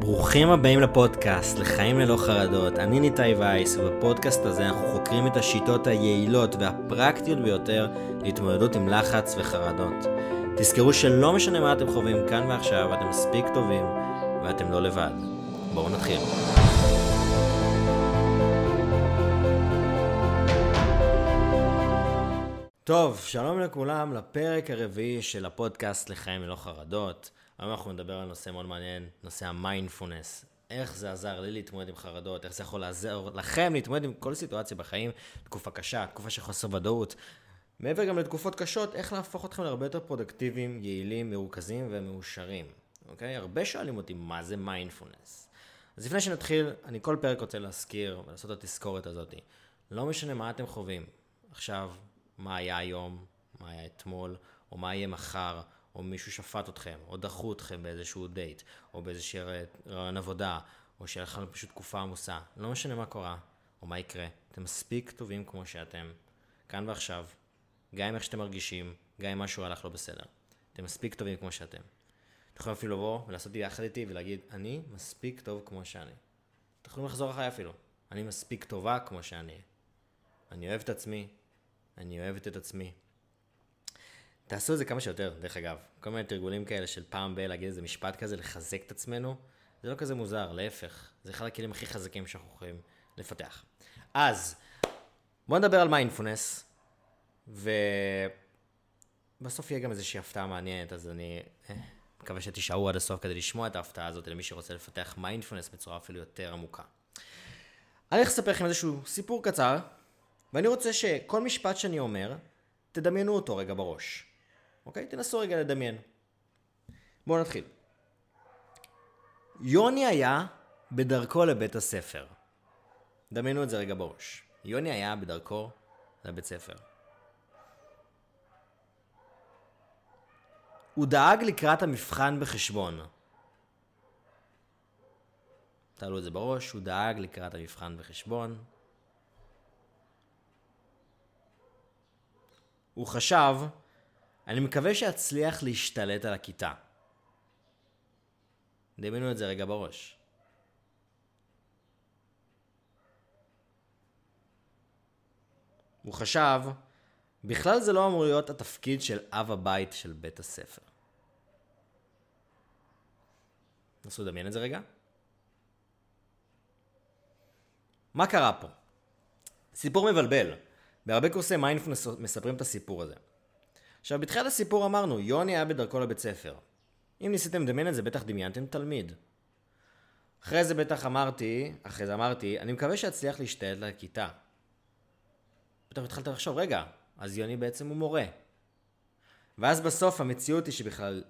ברוכים הבאים לפודקאסט, לחיים ללא חרדות. אני ניתאי וייס, ובפודקאסט הזה אנחנו חוקרים את השיטות היעילות והפרקטיות ביותר להתמודדות עם לחץ וחרדות. תזכרו שלא משנה מה אתם חווים כאן ועכשיו, אתם מספיק טובים ואתם לא לבד. בואו נתחיל. טוב, שלום לכולם לפרק הרביעי של הפודקאסט לחיים ללא חרדות. היום אנחנו נדבר על נושא מאוד מעניין, נושא המיינדפולנס. איך זה עזר לי להתמודד עם חרדות, איך זה יכול לעזור לכם להתמודד עם כל סיטואציה בחיים, תקופה קשה, תקופה של חוסר ודאות. מעבר גם לתקופות קשות, איך להפוך אתכם להרבה יותר פרודקטיביים, יעילים, מרוכזים ומאושרים. אוקיי? הרבה שואלים אותי מה זה מיינדפולנס. אז לפני שנתחיל, אני כל פרק רוצה להזכיר ולעשות את התזכורת הזאת. לא משנה מה אתם חווים. עכשיו, מה היה היום, מה היה אתמול, או מה יהיה מחר, או מישהו שפט אתכם, או דחו אתכם באיזשהו דייט, או באיזשהו רעיון עבודה, או שהיה לכם פשוט תקופה עמוסה. לא משנה מה קורה, או מה יקרה. אתם מספיק טובים כמו שאתם, כאן ועכשיו, גם עם איך שאתם מרגישים, גם אם משהו הלך לא בסדר. אתם מספיק טובים כמו שאתם. אתם יכולים אפילו לבוא ולעשות יחד איתי ולהגיד, אני מספיק טוב כמו שאני. אתם יכולים לחזור אחריי אפילו. אני מספיק טובה כמו שאני. אני אוהב את עצמי, אני אוהבת את עצמי. תעשו את זה כמה שיותר, דרך אגב. כל מיני תרגולים כאלה של פעם ב- להגיד איזה משפט כזה, לחזק את עצמנו, זה לא כזה מוזר, להפך. זה אחד הכלים הכי חזקים שאנחנו יכולים לפתח. אז, בואו נדבר על מיינדפולנס, ובסוף יהיה גם איזושהי הפתעה מעניינת, אז אני אה, מקווה שתישארו עד הסוף כדי לשמוע את ההפתעה הזאת למי שרוצה לפתח מיינדפולנס בצורה אפילו יותר עמוקה. אני הולך לספר לכם איזשהו סיפור קצר, ואני רוצה שכל משפט שאני אומר, תדמיינו אותו רגע בראש. אוקיי? תנסו רגע לדמיין. בואו נתחיל. יוני היה בדרכו לבית הספר. דמיינו את זה רגע בראש. יוני היה בדרכו לבית ספר. הוא דאג לקראת המבחן בחשבון. תעלו את זה בראש, הוא דאג לקראת המבחן בחשבון. הוא חשב, אני מקווה שאצליח להשתלט על הכיתה. דמיינו את זה רגע בראש. הוא חשב, בכלל זה לא אמור להיות התפקיד של אב הבית של בית הספר. נסו לדמיין את זה רגע. מה קרה פה? סיפור מבלבל. בהרבה קורסי מיינדפלנס מספרים את הסיפור הזה. עכשיו, בתחילת הסיפור אמרנו, יוני היה בדרכו לבית ספר. אם ניסיתם לדמיין את זה, בטח דמיינתם תלמיד. אחרי זה בטח אמרתי, אחרי זה אמרתי, אני מקווה שאצליח להשתלט על הכיתה. פתאום התחלת לחשוב, רגע, אז יוני בעצם הוא מורה. ואז בסוף המציאות היא שבכלל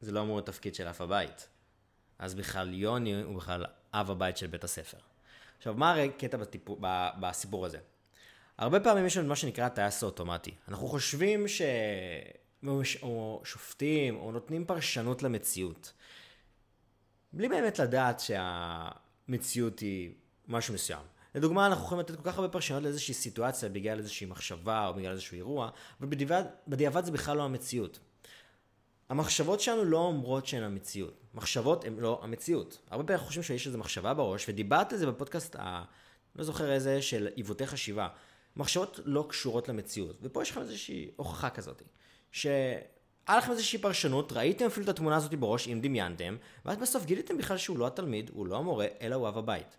זה לא אמור להיות תפקיד של אף הבית. אז בכלל יוני הוא בכלל אב הבית של בית הספר. עכשיו, מה הרי קטע בסיפור הזה? הרבה פעמים יש לנו מה שנקרא טייס אוטומטי. אנחנו חושבים ש... או שופטים, או נותנים פרשנות למציאות. בלי באמת לדעת שהמציאות היא משהו מסוים. לדוגמה, אנחנו יכולים לתת כל כך הרבה פרשנות לאיזושהי סיטואציה בגלל איזושהי מחשבה או בגלל איזשהו אירוע, ובדיעבד זה בכלל לא המציאות. המחשבות שלנו לא אומרות שהן המציאות. מחשבות הן לא המציאות. הרבה פעמים חושבים שיש איזו מחשבה בראש, ודיברת על זה בפודקאסט, ה... לא זוכר איזה, של עיוותי חשיבה. מחשבות לא קשורות למציאות. ופה יש לכם איזושהי הוכחה כזאת. שהיה לכם איזושהי פרשנות, ראיתם אפילו את התמונה הזאת בראש, אם דמיינתם, ואז בסוף גיליתם בכלל שהוא לא התלמיד, הוא לא המורה, אלא הוא אב הבית.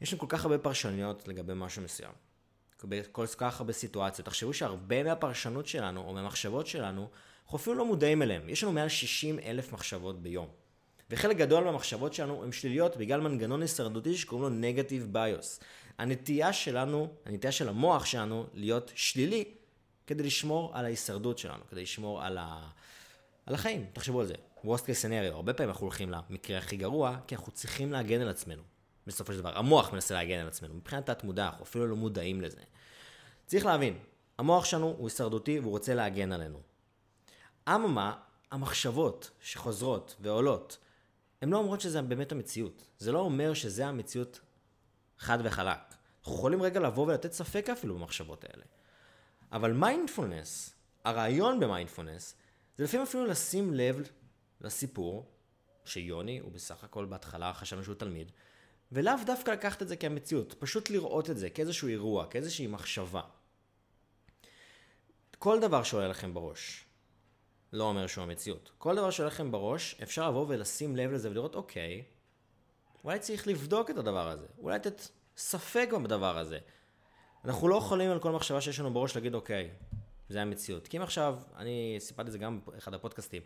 יש לנו כל כך הרבה פרשנויות לגבי משהו מסוים. בכל כך הרבה סיטואציות. תחשבו שהרבה מהפרשנות שלנו, או מהמחשבות שלנו, אנחנו אפילו לא מודעים אליהם. יש לנו מעל 60 אלף מחשבות ביום. וחלק גדול מהמחשבות שלנו הן שליליות בגלל מנגנון הישרדותי שקוראים לו נגטיב ביוס. הנטייה שלנו, הנטייה של המוח שלנו להיות שלילי כדי לשמור על ההישרדות שלנו, כדי לשמור על, ה... על החיים. תחשבו על זה. worst case scenario, הרבה פעמים אנחנו הולכים למקרה הכי גרוע, כי אנחנו צריכים להגן על עצמנו. בסופו של דבר, המוח מנסה להגן על עצמנו. מבחינת תת-מודע, אנחנו אפילו לא מודעים לזה. צריך להבין, המוח שלנו הוא הישרדותי והוא רוצה להגן עלינו. אממה, המחשבות שחוזרות ועולות, הן לא אומרות שזה באמת המציאות. זה לא אומר שזה המציאות חד וחלק. אנחנו יכולים רגע לבוא ולתת ספק אפילו במחשבות האלה. אבל מיינדפולנס, הרעיון במיינדפולנס, זה לפעמים אפילו לשים לב לסיפור שיוני הוא בסך הכל בהתחלה חשבנו שהוא תלמיד, ולאו דווקא לקחת את זה כמציאות, פשוט לראות את זה כאיזשהו אירוע, כאיזושהי מחשבה. כל דבר שעולה לכם בראש, לא אומר שהוא המציאות. כל דבר שעולה לכם בראש, אפשר לבוא ולשים לב לזה ולראות, אוקיי, אולי צריך לבדוק את הדבר הזה, אולי לתת ספק בדבר הזה. אנחנו לא יכולים על כל מחשבה שיש לנו בראש להגיד, אוקיי, זה המציאות. כי אם עכשיו, אני סיפרתי את זה גם באחד הפודקאסטים,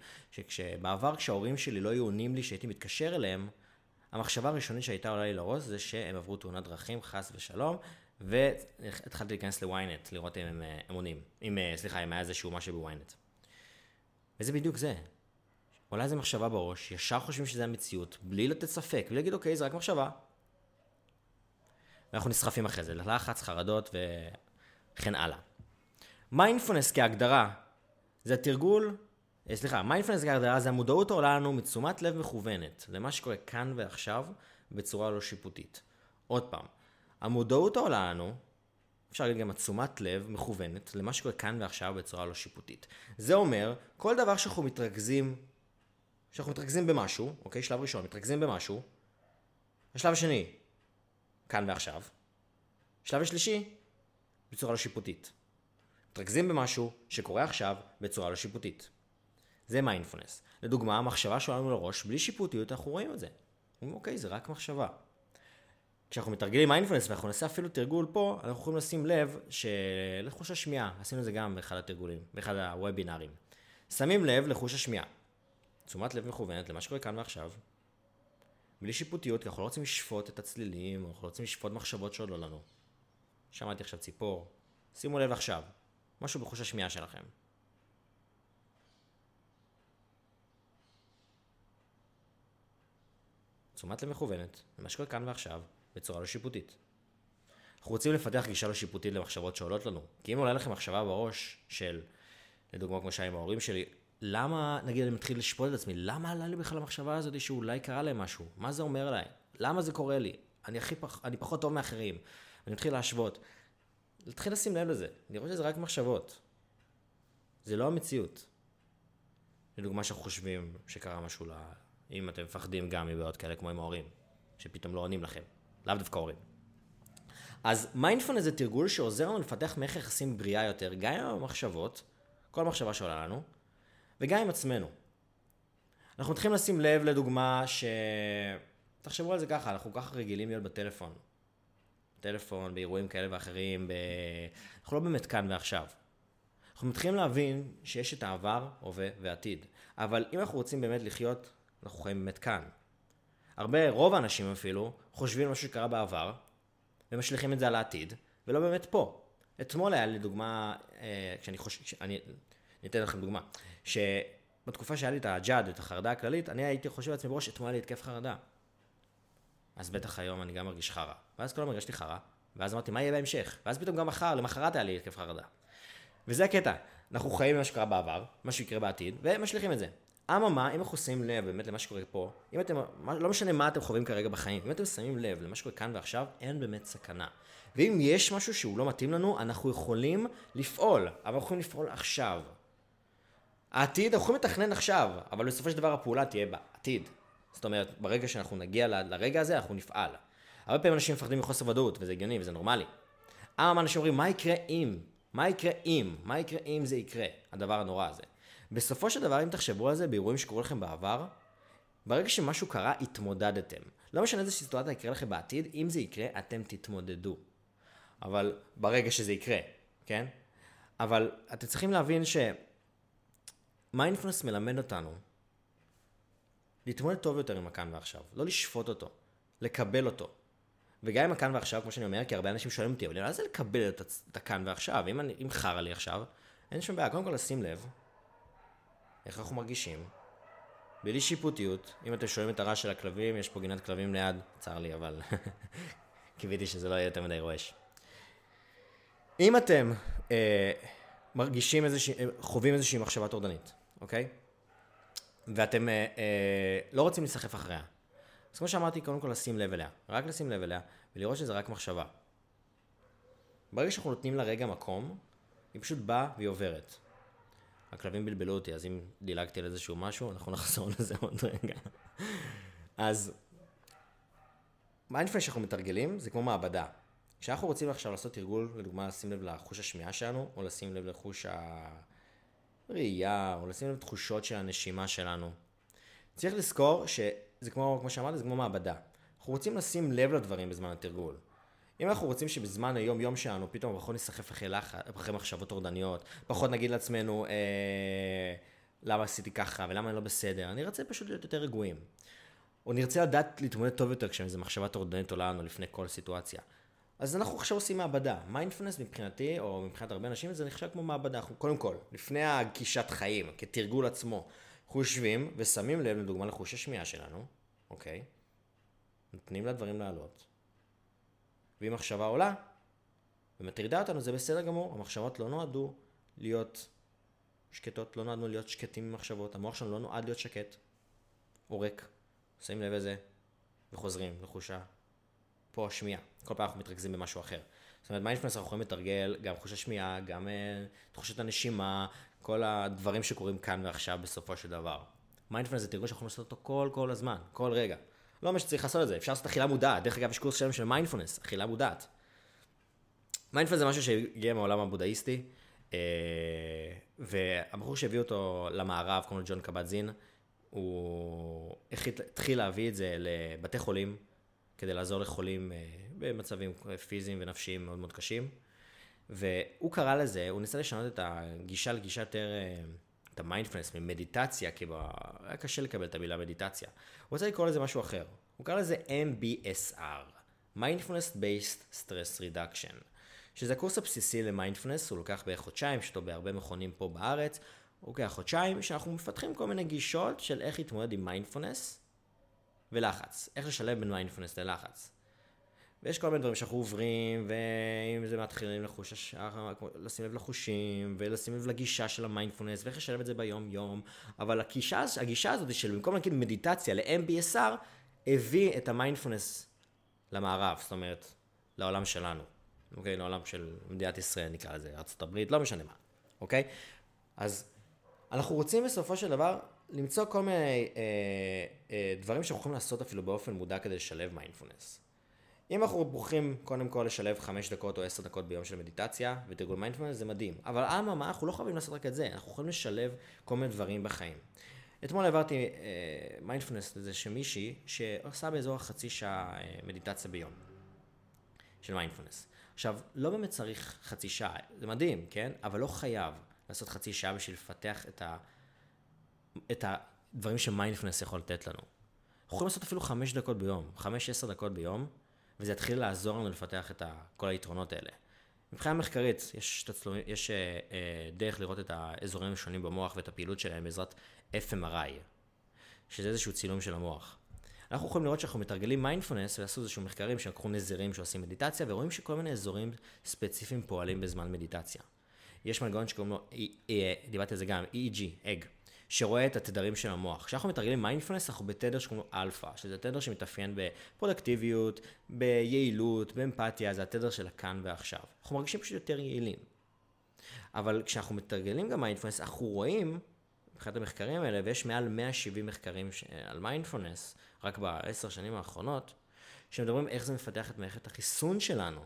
שבעבר כשההורים שלי לא היו עונים לי שהייתי מתקשר אליהם, המחשבה הראשונית שהייתה עולה לי לראש זה שהם עברו תאונת דרכים, חס ושלום, והתחלתי להיכנס לוויינט, לראות אם הם, הם עונים. אם, סליחה, אם היה איזשהו משהו בוויינט. וזה בדיוק זה. עולה איזה מחשבה בראש, ישר חושבים שזה המציאות, בלי לתת ספק, בלי להגיד, אוקיי, זה רק מחשבה. ואנחנו נסחפים אחרי זה, לחץ, חרדות וכן הלאה. מיינדפולנס כהגדרה, זה תרגול, אה, סליחה, מיינדפולנס כהגדרה זה המודעות העולה לנו מתשומת לב מכוונת למה שקורה כאן ועכשיו בצורה לא שיפוטית. עוד פעם, המודעות העולה לנו, אפשר להגיד גם התשומת לב מכוונת למה שקורה כאן ועכשיו בצורה לא שיפוטית. זה אומר, כל דבר שאנחנו מתרכזים, שאנחנו מתרכזים במשהו, אוקיי, שלב ראשון, מתרכזים במשהו, השלב השני, כאן ועכשיו, שלב השלישי, בצורה לא שיפוטית. מתרכזים במשהו שקורה עכשיו בצורה לא שיפוטית. זה מיינדפולנס. לדוגמה, מחשבה עולה לנו לראש, בלי שיפוטיות אנחנו רואים את זה. אומרים, אוקיי, זה רק מחשבה. כשאנחנו מתרגלים מיינדפולנס ואנחנו נעשה אפילו תרגול פה, אנחנו יכולים לשים לב שלחוש השמיעה, עשינו את זה גם באחד התרגולים, באחד הוובינארים. שמים לב לחוש השמיעה. תשומת לב מכוונת למה שקורה כאן ועכשיו. בלי שיפוטיות, כי אנחנו לא רוצים לשפוט את הצלילים, אנחנו לא רוצים לשפוט מחשבות שעוד לא לנו. שמעתי עכשיו ציפור. שימו לב עכשיו, משהו בחוש השמיעה שלכם. תשומת לב מכוונת למה שקורה כאן ועכשיו בצורה לא שיפוטית. אנחנו רוצים לפתח גישה לא שיפוטית למחשבות שעולות לנו. כי אם עולה לכם מחשבה בראש של, לדוגמה כמו שהיה עם ההורים שלי, למה, נגיד אני מתחיל לשפוט את עצמי, למה עלה לי בכלל המחשבה הזאת שאולי קרה להם משהו? מה זה אומר עליי? למה זה קורה לי? אני, הכי פח, אני פחות טוב מאחרים. אני מתחיל להשוות. להתחיל לשים לב לזה, לראות שזה רק מחשבות. זה לא המציאות. לדוגמה שאנחנו חושבים שקרה משהו ל... אם אתם מפחדים גם מבעיות כאלה כמו עם ההורים, שפתאום לא עונים לכם, לאו דווקא הורים. אז מיינדפולנס זה תרגול שעוזר לנו לפתח מערכת יחסים בריאה יותר, גם עם המחשבות, כל מחשבה שעולה לנו, וגם עם עצמנו. אנחנו מתחילים לשים לב לדוגמה ש... תחשבו על זה ככה, אנחנו כל רגילים להיות בטלפון. טלפון, באירועים כאלה ואחרים, ב... אנחנו לא באמת כאן ועכשיו. אנחנו מתחילים להבין שיש את העבר, הווה ועתיד. אבל אם אנחנו רוצים באמת לחיות, אנחנו חיים באמת כאן. הרבה, רוב האנשים אפילו, חושבים על משהו שקרה בעבר, ומשליכים את זה על העתיד, ולא באמת פה. אתמול היה לי דוגמה, אה, כשאני חושב, אני, אני אתן לכם דוגמה, שבתקופה שהיה לי את הג'אד, את החרדה הכללית, אני הייתי חושב לעצמי בראש, אתמול היה לי התקף חרדה. אז בטח היום אני גם מרגיש חרא. ואז כל הזמן הרגשתי חרא, ואז אמרתי, מה יהיה בהמשך? ואז פתאום גם מחר, למחרת היה לי התקף חרדה. וזה הקטע, אנחנו חיים במה שקרה בעבר, מה שיקרה בעתיד, ומשליכים את זה. אממה, אם אנחנו שמים לב באמת למה שקורה פה, אם אתם, לא משנה מה אתם חווים כרגע בחיים, אם אתם שמים לב למה שקורה כאן ועכשיו, אין באמת סכנה. ואם יש משהו שהוא לא מתאים לנו, אנחנו יכולים לפעול, אבל אנחנו יכולים לפעול עכשיו. העתיד, אנחנו יכולים לתכנן עכשיו, אבל בסופו של דבר הפעולה תהיה בעתיד. זאת אומרת, ברגע שאנחנו נגיע לרגע הזה, אנחנו נפעל. הרבה פעמים אנשים מפחדים מחוסר ודאות, וזה הגיוני וזה נורמלי. אממה אנשים אומרים, מה יקרה אם? מה יקרה אם? מה יקרה אם זה יקרה? הדבר הנורא הזה. בסופו של דבר, אם תחשבו על זה, באירועים שקורים לכם בעבר, ברגע שמשהו קרה, התמודדתם. לא משנה איזה סיטואציה יקרה לכם בעתיד, אם זה יקרה, אתם תתמודדו. אבל ברגע שזה יקרה, כן? אבל אתם צריכים להבין שמיינדפלנס מלמד אותנו להתמודד טוב יותר עם הכאן ועכשיו, לא לשפוט אותו, לקבל אותו. וגם עם הכאן ועכשיו, כמו שאני אומר, כי הרבה אנשים שואלים אותי, אבל מה זה לקבל את הכאן ועכשיו? אם, אם חרא לי עכשיו, אין שום בעיה. קודם כל לשים לב איך אנחנו מרגישים, בלי שיפוטיות. אם אתם שומעים את הרעש של הכלבים, יש פה גינת כלבים ליד, צר לי, אבל קיוויתי שזה לא יהיה יותר מדי רועש. אם אתם אה, מרגישים איזושהי, אה, חווים איזושהי מחשבה טורדנית, אוקיי? ואתם אה, אה, לא רוצים להיסחף אחריה. אז כמו שאמרתי, קודם כל לשים לב אליה. רק לשים לב אליה, ולראות שזה רק מחשבה. ברגע שאנחנו נותנים לה רגע מקום, היא פשוט באה והיא עוברת. הכלבים בלבלו אותי, אז אם דילגתי על איזשהו משהו, אנחנו נחזור לזה עוד רגע. אז מיינדפלנס שאנחנו מתרגלים זה כמו מעבדה. כשאנחנו רוצים עכשיו לעשות תרגול, לדוגמה לשים לב לחוש השמיעה שלנו, או לשים לב לחוש הראייה, או לשים לב לתחושות של הנשימה שלנו. צריך לזכור שזה כמו, כמו שאמרתי, זה כמו מעבדה. אנחנו רוצים לשים לב לדברים בזמן התרגול. אם אנחנו רוצים שבזמן היום יום שלנו פתאום פחות נסחף אחרי, לח... אחרי מחשבות טורדניות, פחות נגיד לעצמנו אה, למה עשיתי ככה ולמה אני לא בסדר, אני רוצה פשוט להיות יותר רגועים. או נרצה לדעת להתמודד טוב יותר כשאיזו מחשבה טורדנית עולה לנו לפני כל סיטואציה. אז אנחנו עכשיו עושים מעבדה. מיינדפלנס מבחינתי, או מבחינת הרבה אנשים, זה נחשב כמו מעבדה. אנחנו קודם כל, לפני הגישת חיים, כתרגול עצמו, אנחנו יושבים ושמים לב, לדוגמה, לחוש השמיעה שלנו, אוקיי? נותנים לדברים לעלות. ואם מחשבה עולה ומטרידה אותנו, זה בסדר גמור. המחשבות לא נועדו להיות שקטות, לא נועדנו להיות שקטים עם מחשבות. המוח שלנו לא נועד להיות שקט. או ריק. שמים לב לזה, וחוזרים לחוש השמיעה. כל פעם אנחנו מתרכזים במשהו אחר. זאת אומרת, מיינדפלנס אנחנו יכולים לתרגל גם חוש השמיעה, גם אה, תחושת הנשימה, כל הדברים שקורים כאן ועכשיו בסופו של דבר. מיינדפלנס זה תרגול שאנחנו לעשות אותו כל כל הזמן, כל רגע. לא אומר שצריך לעשות את זה, אפשר לעשות אכילה מודעת. דרך אגב, יש קורס שלם של מיינדפלנס, אכילה מודעת. מיינדפלנס זה משהו שהגיע מהעולם הבודהיסטי, אה, והבחור שהביא אותו למערב, קוראים לו ג'ון קבט זין, הוא התחיל להביא את זה לבתי חולים, כדי לעזור לחולים אה, במצבים פיזיים ונפשיים מאוד מאוד קשים. והוא קרא לזה, הוא ניסה לשנות את הגישה לגישה יותר, אה, את המיינדפלנס ממדיטציה, כי היה קשה לקבל את המילה מדיטציה. הוא רוצה לקרוא לזה משהו אחר. הוא קרא לזה MBSR, Mindfulness Based Stress Reduction, שזה הקורס הבסיסי למיינדפלנס, הוא לוקח בערך חודשיים, יש אותו בהרבה מכונים פה בארץ. הוא לוקח חודשיים, שאנחנו מפתחים כל מיני גישות של איך להתמודד עם מיינדפלנס ולחץ. איך לשלב בין מיינדפלנס ללחץ. ויש כל מיני דברים שאנחנו עוברים, ואם זה מתחילים לחוש השעה, לשים לב לחושים, ולשים לב לגישה של המיינדפולנס, ואיך לשלב את זה ביום יום, אבל הגישה, הגישה הזאת של במקום להגיד מדיטציה ל-MBSR, הביא את המיינדפולנס למערב, זאת אומרת, לעולם שלנו, אוקיי? לעולם של מדינת ישראל נקרא לזה, ארה"ב, לא משנה מה, אוקיי? אז אנחנו רוצים בסופו של דבר למצוא כל מיני אה, אה, דברים שאנחנו יכולים לעשות אפילו באופן מודע כדי לשלב מיינדפולנס. אם אנחנו בוחרים קודם כל לשלב 5 דקות או 10 דקות ביום של מדיטציה ותרגול מיינדפלנס זה מדהים. אבל אממה, אנחנו לא חייבים לעשות רק את זה, אנחנו יכולים לשלב כל מיני דברים בחיים. אתמול העברתי אה, מיינדפלנס לזה שמישהי שעושה באזור החצי שעה אה, מדיטציה ביום של מיינדפלנס. עכשיו, לא באמת צריך חצי שעה, זה מדהים, כן? אבל לא חייב לעשות חצי שעה בשביל לפתח את, ה, את הדברים שמיינדפלנס יכול לתת לנו. אנחנו יכולים לעשות אפילו 5 דקות ביום, 5-10 דקות ביום, וזה יתחיל לעזור לנו לפתח את כל היתרונות האלה. מבחינה מחקרית, יש, תצלו, יש אה, אה, דרך לראות את האזורים השונים במוח ואת הפעילות שלהם בעזרת FMRI, שזה איזשהו צילום של המוח. אנחנו יכולים לראות שאנחנו מתרגלים מיינדפולנס ועשו איזשהו מחקרים שלקחו נזירים שעושים מדיטציה ורואים שכל מיני אזורים ספציפיים פועלים בזמן מדיטציה. יש מנגנון שקוראים לו, אה, דיברתי על זה גם, EEG, אג. שרואה את התדרים של המוח. כשאנחנו מתרגלים מיינדפלנס, אנחנו בתדר שקוראים לו אלפא, שזה תדר שמתאפיין בפרודקטיביות, ביעילות, באמפתיה, זה התדר של הכאן ועכשיו. אנחנו מרגישים פשוט יותר יעילים. אבל כשאנחנו מתרגלים גם מיינדפלנס, אנחנו רואים, מבחינת המחקרים האלה, ויש מעל 170 מחקרים על מיינדפלנס, רק בעשר שנים האחרונות, שמדברים איך זה מפתח את מערכת החיסון שלנו,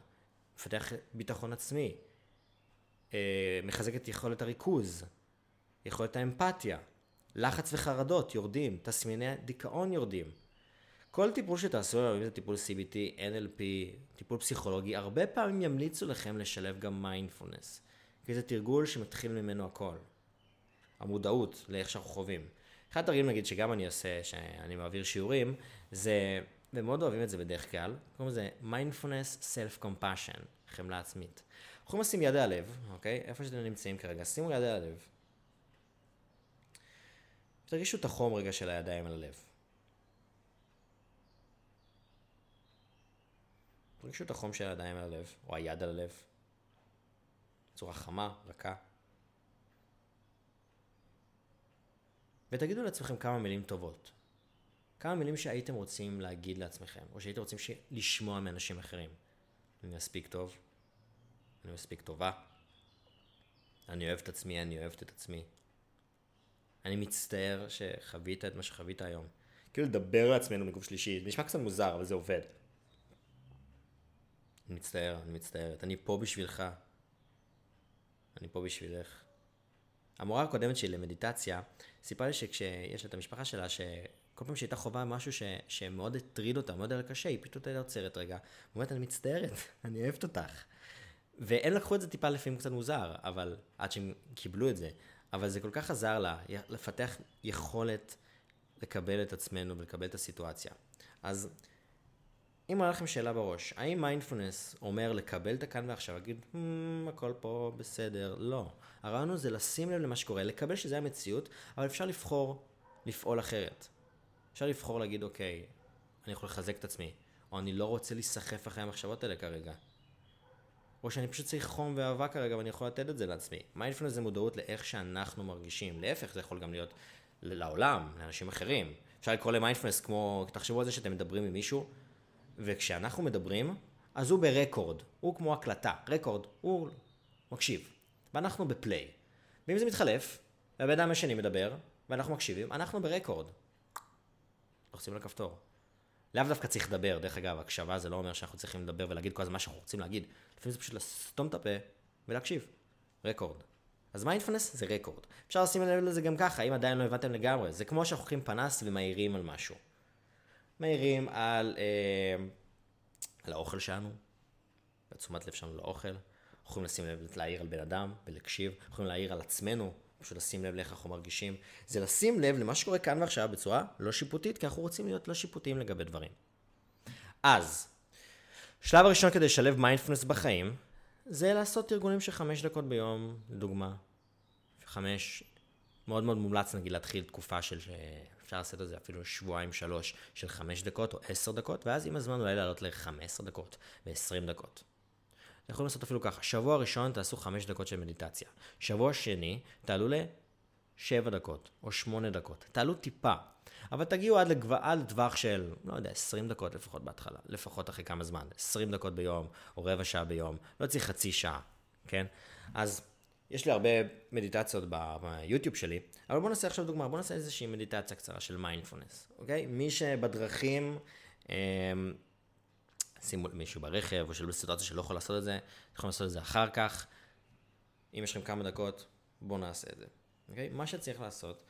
מפתח ביטחון עצמי, אה, מחזק את יכולת הריכוז, יכולת האמפתיה, לחץ וחרדות יורדים, תסמיני דיכאון יורדים. כל טיפול שתעשו, אם זה טיפול CBT, NLP, טיפול פסיכולוגי, הרבה פעמים ימליצו לכם לשלב גם מיינדפולנס. כי זה תרגול שמתחיל ממנו הכל. המודעות לאיך שאנחנו חווים. אחד הדברים נגיד שגם אני עושה, שאני מעביר שיעורים, זה, ומאוד אוהבים את זה בדרך כלל, קוראים לזה mindfulness self compassion, חמלה עצמית. אנחנו לשים יד על הלב, אוקיי? איפה שאתם נמצאים כרגע, שימו יד על הלב. תרגישו את החום רגע של הידיים על הלב. תרגישו את החום של הידיים על הלב, או היד על הלב. בצורה חמה, רכה. ותגידו לעצמכם כמה מילים טובות. כמה מילים שהייתם רוצים להגיד לעצמכם, או שהייתם רוצים לשמוע מאנשים אחרים. אני מספיק טוב, אני מספיק טובה, אני אוהב את עצמי, אני אוהבת את עצמי. אני מצטער שחווית את מה שחווית היום. כאילו לדבר לעצמנו מגוף שלישי, זה נשמע קצת מוזר, אבל זה עובד. אני מצטער, אני מצטערת, אני פה בשבילך. אני פה בשבילך. המורה הקודמת שלי למדיטציה, סיפרה לי שכשיש לה את המשפחה שלה, שכל פעם שהייתה חובה משהו ש... שמאוד הטריד אותה, מאוד היה קשה, היא פשוט הייתה עוצרת רגע, אומרת, אני מצטערת, אני אוהבת אותך. והם לקחו את זה טיפה לפעמים קצת מוזר, אבל עד שהם קיבלו את זה, אבל זה כל כך עזר לה לפתח יכולת לקבל את עצמנו ולקבל את הסיטואציה. אז אם עולה לכם שאלה בראש, האם מיינדפולנס אומר לקבל את הכאן ועכשיו, להגיד, hmm, הכל פה בסדר? לא. הרעיון הוא זה לשים לב למה שקורה, לקבל שזה המציאות, אבל אפשר לבחור לפעול אחרת. אפשר לבחור להגיד, אוקיי, אני יכול לחזק את עצמי, או אני לא רוצה להיסחף אחרי המחשבות האלה כרגע. או שאני פשוט צריך חום ואהבה כרגע ואני יכול לתת את זה לעצמי. מיינדפולנס זה מודעות לאיך שאנחנו מרגישים. להפך, זה יכול גם להיות לעולם, לאנשים אחרים. אפשר לקרוא למיינדפולנס כמו, תחשבו על זה שאתם מדברים עם מישהו, וכשאנחנו מדברים, אז הוא ב record, הוא כמו הקלטה, record, הוא מקשיב, ואנחנו ב play. ואם זה מתחלף, והבן אדם השני מדבר, ואנחנו מקשיבים, אנחנו ב record. לוחצים על הכפתור. לאו דווקא צריך לדבר, דרך אגב, הקשבה זה לא אומר שאנחנו צריכים לדבר ולהגיד כל הזמן מה שאנחנו רוצים להגיד. לפעמים זה פשוט לסתום את הפה ולהקשיב. record. אז מיינדפלנס זה record. אפשר לשים לב לזה גם ככה, אם עדיין לא הבנתם לגמרי. זה כמו שאנחנו לוקחים פנס ומאירים על משהו. מאירים על, אה, על האוכל שלנו, בתשומת לב שלנו לאוכל. יכולים לשים לב להאיר על בן אדם ולהקשיב. יכולים להאיר על עצמנו, פשוט לשים לב לאיך אנחנו מרגישים. זה לשים לב למה שקורה כאן ועכשיו בצורה לא שיפוטית, כי אנחנו רוצים להיות לא שיפוטיים לגבי דברים. אז, שלב הראשון כדי לשלב מיינדפלנס בחיים, זה לעשות תרגולים של חמש דקות ביום, לדוגמה. חמש, מאוד מאוד מומלץ נגיד להתחיל תקופה של, אפשר לעשות את זה אפילו שבועיים שלוש של חמש דקות או עשר דקות, ואז עם הזמן אולי לעלות לחמש עשר דקות ועשרים דקות. אתם יכולים לעשות אפילו ככה, שבוע ראשון תעשו חמש דקות של מדיטציה, שבוע שני תעלו לשבע דקות או שמונה דקות, תעלו טיפה, אבל תגיעו עד. עד לטווח של, לא יודע, 20 דקות לפחות בהתחלה, לפחות אחרי כמה זמן, 20 דקות ביום, או רבע שעה ביום, לא צריך חצי שעה, כן? אז יש לי הרבה מדיטציות ביוטיוב שלי, אבל בואו נעשה עכשיו דוגמה, בואו נעשה איזושהי מדיטציה קצרה של מיינדפולנס, אוקיי? מי שבדרכים, אה, שימו מישהו ברכב, או שבסיטואציה שלא יכול לעשות את זה, יכולים לעשות את זה אחר כך. אם יש לכם כמה דקות, בואו נעשה את זה, אוקיי? מה שצריך לעשות,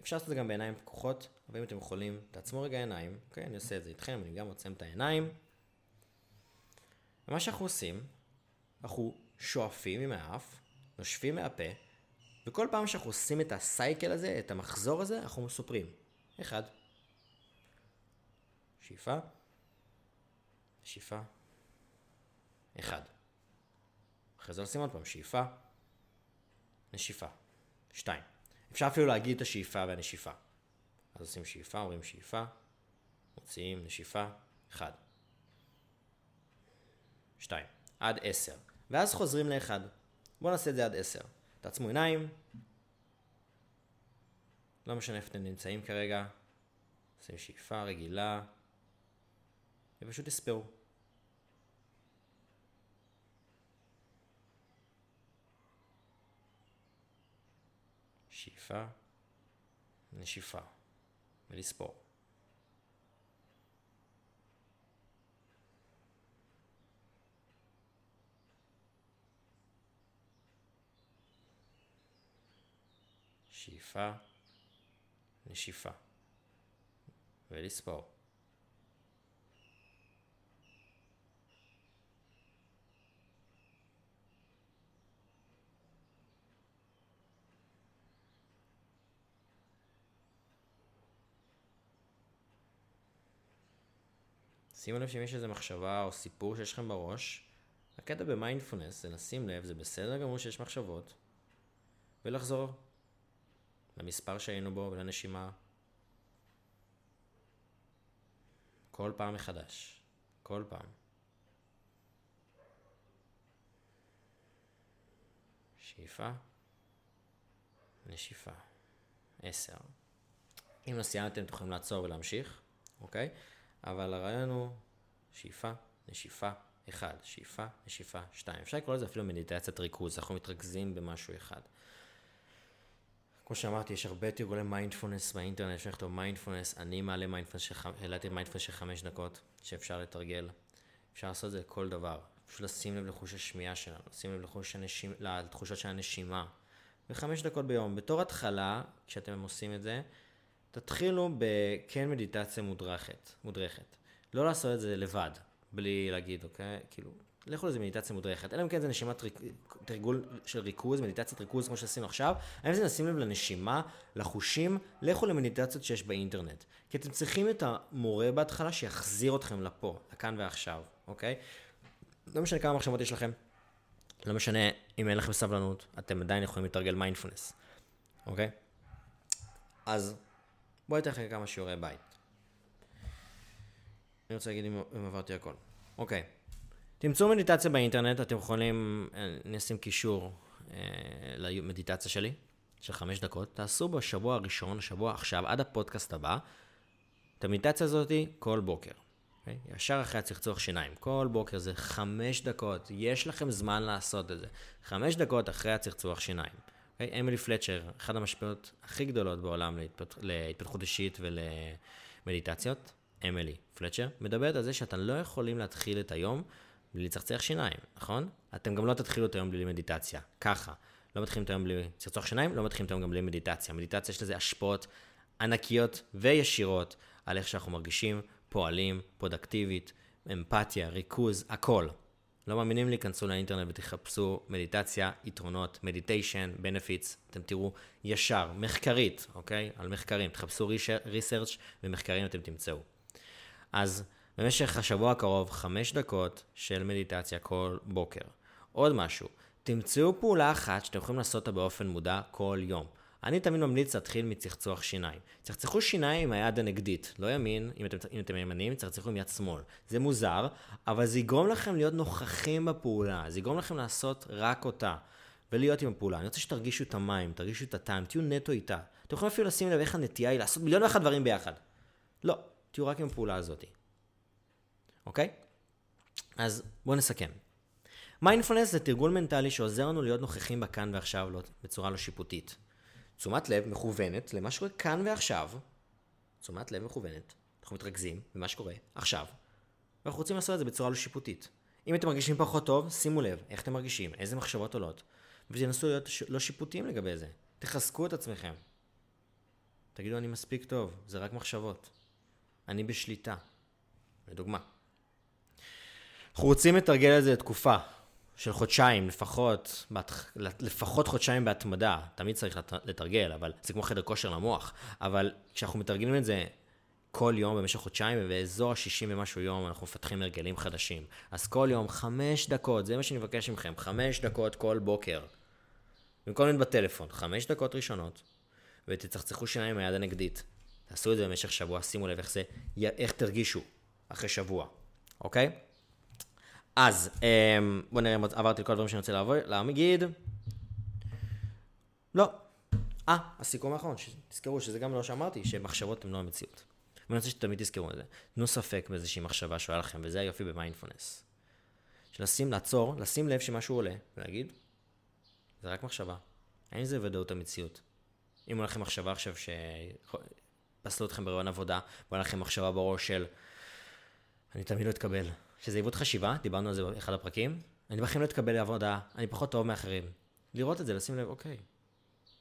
אפשר לעשות את זה גם בעיניים פקוחות, אבל אם אתם יכולים, תעצמו רגע עיניים, אוקיי? אני עושה את זה איתכם, אני גם עוצם את העיניים. ומה שאנחנו עושים, אנחנו שואפים עם האף, נושפים מהפה, וכל פעם שאנחנו עושים את הסייקל הזה, את המחזור הזה, אנחנו מסופרים. אחד. שאיפה. שאיפה. אחד. אחרי זה עושים עוד פעם שאיפה. נשיפה. שתיים. אפשר אפילו להגיד את השאיפה והנשיפה. אז עושים שאיפה, אומרים שאיפה, מוציאים נשיפה, אחד. שתיים. עד עשר. ואז חוזרים לאחד. בואו נעשה את זה עד עשר. תעצמו עיניים. לא משנה איפה אתם נמצאים כרגע. עושים שאיפה רגילה. ופשוט תספרו. fa? Ne ci fa, me li. Ci fa, ne ci fa, me li. שימו לב שאם יש איזו מחשבה או סיפור שיש לכם בראש, הקטע במיינדפולנס זה לשים לב, זה בסדר גמור שיש מחשבות, ולחזור למספר שהיינו בו ולנשימה. כל פעם מחדש. כל פעם. שאיפה, נשיפה. עשר. אם לא סיימתם, אתם יכולים לעצור ולהמשיך, אוקיי? אבל הרעיון הוא שאיפה, נשיפה, אחד, שאיפה, נשיפה, שתיים. אפשר לקרוא לזה אפילו מדיטציית ריכוז, אנחנו מתרכזים במשהו אחד. כמו שאמרתי, יש הרבה תרגולי מיינדפולנס באינטרנט, אפשר לכתוב מיינדפולנס, אני מעלה מיינדפולנס, העליתי מיינדפולנס של חמש דקות, שאפשר לתרגל. אפשר לעשות את זה לכל דבר. פשוט לשים לב לחוש השמיעה שלנו, לשים לב לחוש הנשימה, לתחושות של הנשימה. וחמש דקות ביום. בתור התחלה, כשאתם עושים את זה, תתחילו בכן מדיטציה מודרכת, מודרכת. לא לעשות את זה לבד, בלי להגיד, אוקיי? כאילו, לכו לזה מדיטציה מודרכת. אלא אם כן זה נשימת ריק... תרגול של ריכוז, מדיטציית ריכוז כמו שעשינו עכשיו. האם זה נשים לב לנשימה, לחושים, לכו למדיטציות שיש באינטרנט. כי אתם צריכים את המורה בהתחלה שיחזיר אתכם לפה, לכאן ועכשיו, אוקיי? לא משנה כמה מחשבות יש לכם, לא משנה אם אין לכם סבלנות, אתם עדיין יכולים לתרגל מיינדפולנס, אוקיי? אז בואו אתן לכם כמה שיעורי בית. אני רוצה להגיד אם, אם עברתי הכל. אוקיי. תמצאו מדיטציה באינטרנט, אתם יכולים, אני אשים קישור אה, למדיטציה שלי, של חמש דקות, תעשו בשבוע הראשון, שבוע עכשיו, עד הפודקאסט הבא, את המדיטציה הזאתי כל בוקר. אוקיי? ישר אחרי הצחצוח שיניים. כל בוקר זה חמש דקות, יש לכם זמן לעשות את זה. חמש דקות אחרי הצחצוח שיניים. אוקיי? אמילי פלצ'ר, אחת המשפיעות הכי גדולות בעולם להתפתח, להתפתחות אישית ולמדיטציות, אמילי פלצ'ר, מדברת על זה שאתם לא יכולים להתחיל את היום בלי לצחצח שיניים, נכון? אתם גם לא תתחילו את היום בלי מדיטציה, ככה. לא מתחילים את היום בלי צחצוח שיניים, לא מתחילים את היום גם בלי מדיטציה. מדיטציה יש לזה השפעות ענקיות וישירות על איך שאנחנו מרגישים, פועלים, פרודקטיבית, אמפתיה, ריכוז, הכל. לא מאמינים לי? כנסו לאינטרנט ותחפשו מדיטציה, יתרונות, מדיטיישן, בנפיטס, אתם תראו ישר, מחקרית, אוקיי? על מחקרים, תחפשו ריסרצ' ומחקרים אתם תמצאו. אז במשך השבוע הקרוב, חמש דקות של מדיטציה כל בוקר. עוד משהו, תמצאו פעולה אחת שאתם יכולים לעשות אותה באופן מודע כל יום. אני תמיד ממליץ להתחיל מצחצוח שיניים. צחצחו שיניים עם היד הנגדית, לא ימין, אם אתם, אם אתם ימנים, צחצחו עם יד שמאל. זה מוזר, אבל זה יגרום לכם להיות נוכחים בפעולה, זה יגרום לכם לעשות רק אותה, ולהיות עם הפעולה. אני רוצה שתרגישו את המים, תרגישו את הטעם, תהיו נטו איתה. אתם יכולים אפילו לשים לב איך הנטייה היא לעשות מיליון ואחת דברים ביחד. לא, תהיו רק עם הפעולה הזאת. אוקיי? אז בואו נסכם. מיינדפולנס זה תרגול מנטלי שעוזר לנו להיות נוכחים בכאן ועכשיו לא, בצורה לא שיפוטית. תשומת לב מכוונת למה שקורה כאן ועכשיו. תשומת לב מכוונת. אנחנו מתרכזים במה שקורה עכשיו. ואנחנו רוצים לעשות את זה בצורה לא שיפוטית. אם אתם מרגישים פחות טוב, שימו לב איך אתם מרגישים, איזה מחשבות עולות, ותנסו להיות לא שיפוטיים לגבי זה. תחזקו את עצמכם. תגידו, אני מספיק טוב, זה רק מחשבות. אני בשליטה. לדוגמה. אנחנו רוצים לתרגל את זה לתקופה של חודשיים לפחות, לפחות חודשיים בהתמדה, תמיד צריך לתרגל, אבל זה כמו חדר כושר למוח, אבל כשאנחנו מתרגלים את זה כל יום במשך חודשיים, ובאזור ה-60 ומשהו יום אנחנו מפתחים הרגלים חדשים. אז כל יום חמש דקות, זה מה שאני מבקש מכם, חמש דקות כל בוקר. במקום להיות בטלפון, חמש דקות ראשונות, ותצחצחו שיניים עם היד הנגדית. תעשו את זה במשך שבוע, שימו לב איך זה, איך תרגישו אחרי שבוע, אוקיי? אז אמ, בואו נראה אם עברתי כל הדברים שאני רוצה להגיד. לא. אה, הסיכום האחרון, תזכרו שזה גם לא שאמרתי, שמחשבות הן לא המציאות. ואני רוצה שתמיד תזכרו את זה. תנו ספק באיזושהי מחשבה שעולה לכם, וזה היופי במיינדפולנס. שלשים, לעצור, לשים לב שמשהו עולה, ולהגיד, זה רק מחשבה. האם זה ודאות המציאות? אם עולה לכם מחשבה עכשיו שפסלו אתכם ברעיון עבודה, ועולה לכם מחשבה בראש של, אני תמיד לא אתקבל. שזה עיוות חשיבה, דיברנו על זה באחד הפרקים. אני בכלל לא אתקבל לעבודה, אני פחות טוב מאחרים. לראות את זה, לשים לב, אוקיי,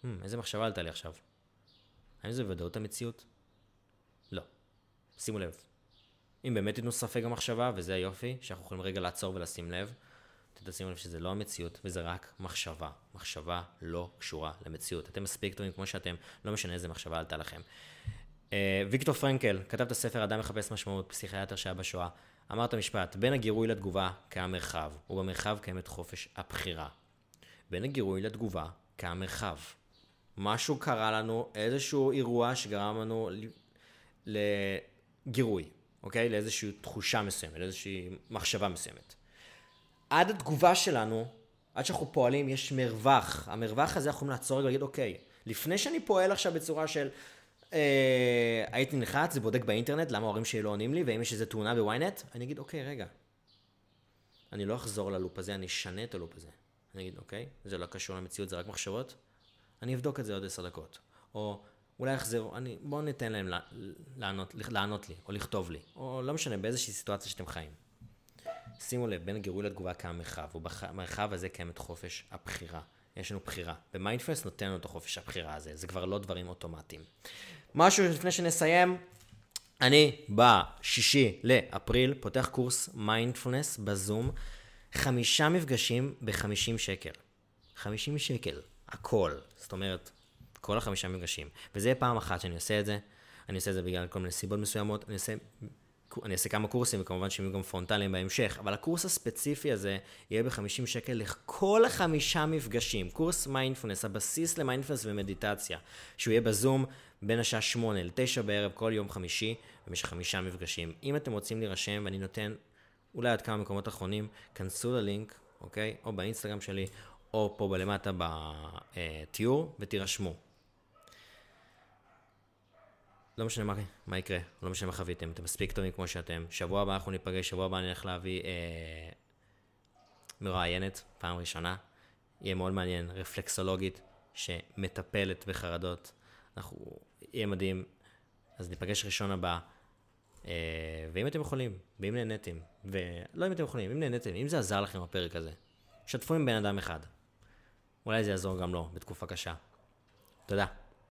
hmm, איזה מחשבה עלתה לי עכשיו? האם זה בוודאות המציאות? לא. שימו לב. אם באמת תיתנו ספק במחשבה, וזה היופי, שאנחנו יכולים רגע לעצור ולשים לב, תשימו לב שזה לא המציאות, וזה רק מחשבה. מחשבה לא קשורה למציאות. אתם מספיק טובים כמו שאתם, לא משנה איזה מחשבה עלתה לכם. אה, ויקטור פרנקל כתב את הספר אדם מחפש משמעות, פסיכיאטר שהיה בשואה. אמר את המשפט, בין הגירוי לתגובה קיים מרחב, ובמרחב קיימת חופש הבחירה. בין הגירוי לתגובה קיים מרחב. משהו קרה לנו, איזשהו אירוע שגרם לנו לגירוי, אוקיי? לאיזושהי תחושה מסוימת, לאיזושהי מחשבה מסוימת. עד התגובה שלנו, עד שאנחנו פועלים, יש מרווח. המרווח הזה אנחנו יכולים לעצור רגע ולהגיד, אוקיי, לפני שאני פועל עכשיו בצורה של הייתי נלחץ, זה בודק באינטרנט, למה ההורים שלי לא עונים לי, ואם יש איזה תאונה בוויינט, אני אגיד, אוקיי, רגע. אני לא אחזור ללופ הזה, אני אשנה את הלופ הזה. אני אגיד, אוקיי, זה לא קשור למציאות, זה רק מחשבות. אני אבדוק את זה עוד עשר דקות. או אולי יחזרו, אני, בואו ניתן להם לענות, לענות לי, או לכתוב לי, או לא משנה, באיזושהי סיטואציה שאתם חיים. שימו לב, בין הגירוי לתגובה קיים מרחב, ובמרחב הזה קיימת חופש הבחירה. יש לנו בחירה. ומיינדפלנס נותן לנו את החופש הבחירה הזה, זה כבר לא דברים אוטומטיים. משהו לפני שנסיים, אני בשישי לאפריל פותח קורס מיינדפלנס בזום, חמישה מפגשים ב-50 שקל. 50 שקל, הכל. זאת אומרת, כל החמישה מפגשים. וזה יהיה פעם אחת שאני עושה את זה. אני עושה את זה בגלל כל מיני סיבות מסוימות. אני עושה, אני אעשה כמה קורסים, וכמובן שהם יהיו גם פרונטליים בהמשך, אבל הקורס הספציפי הזה יהיה ב-50 שקל לכל החמישה מפגשים. קורס מיינדפלנס, הבסיס למיינדפלנס ומדיטציה, שהוא יהיה בזום בין השעה 8 ל-9 בערב כל יום חמישי, במשך חמישה מפגשים. אם אתם רוצים להירשם, ואני נותן אולי עד כמה מקומות אחרונים, כנסו ללינק, אוקיי? או באינסטגרם שלי, או פה בלמטה בתיאור, ותירשמו. לא משנה מה, מה יקרה, לא משנה מה חוויתם, אתם מספיק טובים כמו שאתם. שבוע הבא אנחנו ניפגש, שבוע הבא אני הולך להביא אה, מראיינת, פעם ראשונה. יהיה מאוד מעניין, רפלקסולוגית, שמטפלת בחרדות. אנחנו, יהיה מדהים. אז ניפגש ראשון הבא. אה, ואם אתם יכולים, ואם נהניתם, ולא אם אתם יכולים, אם נהניתם, אם זה עזר לכם בפרק הזה, שתפו עם בן אדם אחד. אולי זה יעזור גם לו בתקופה קשה. תודה.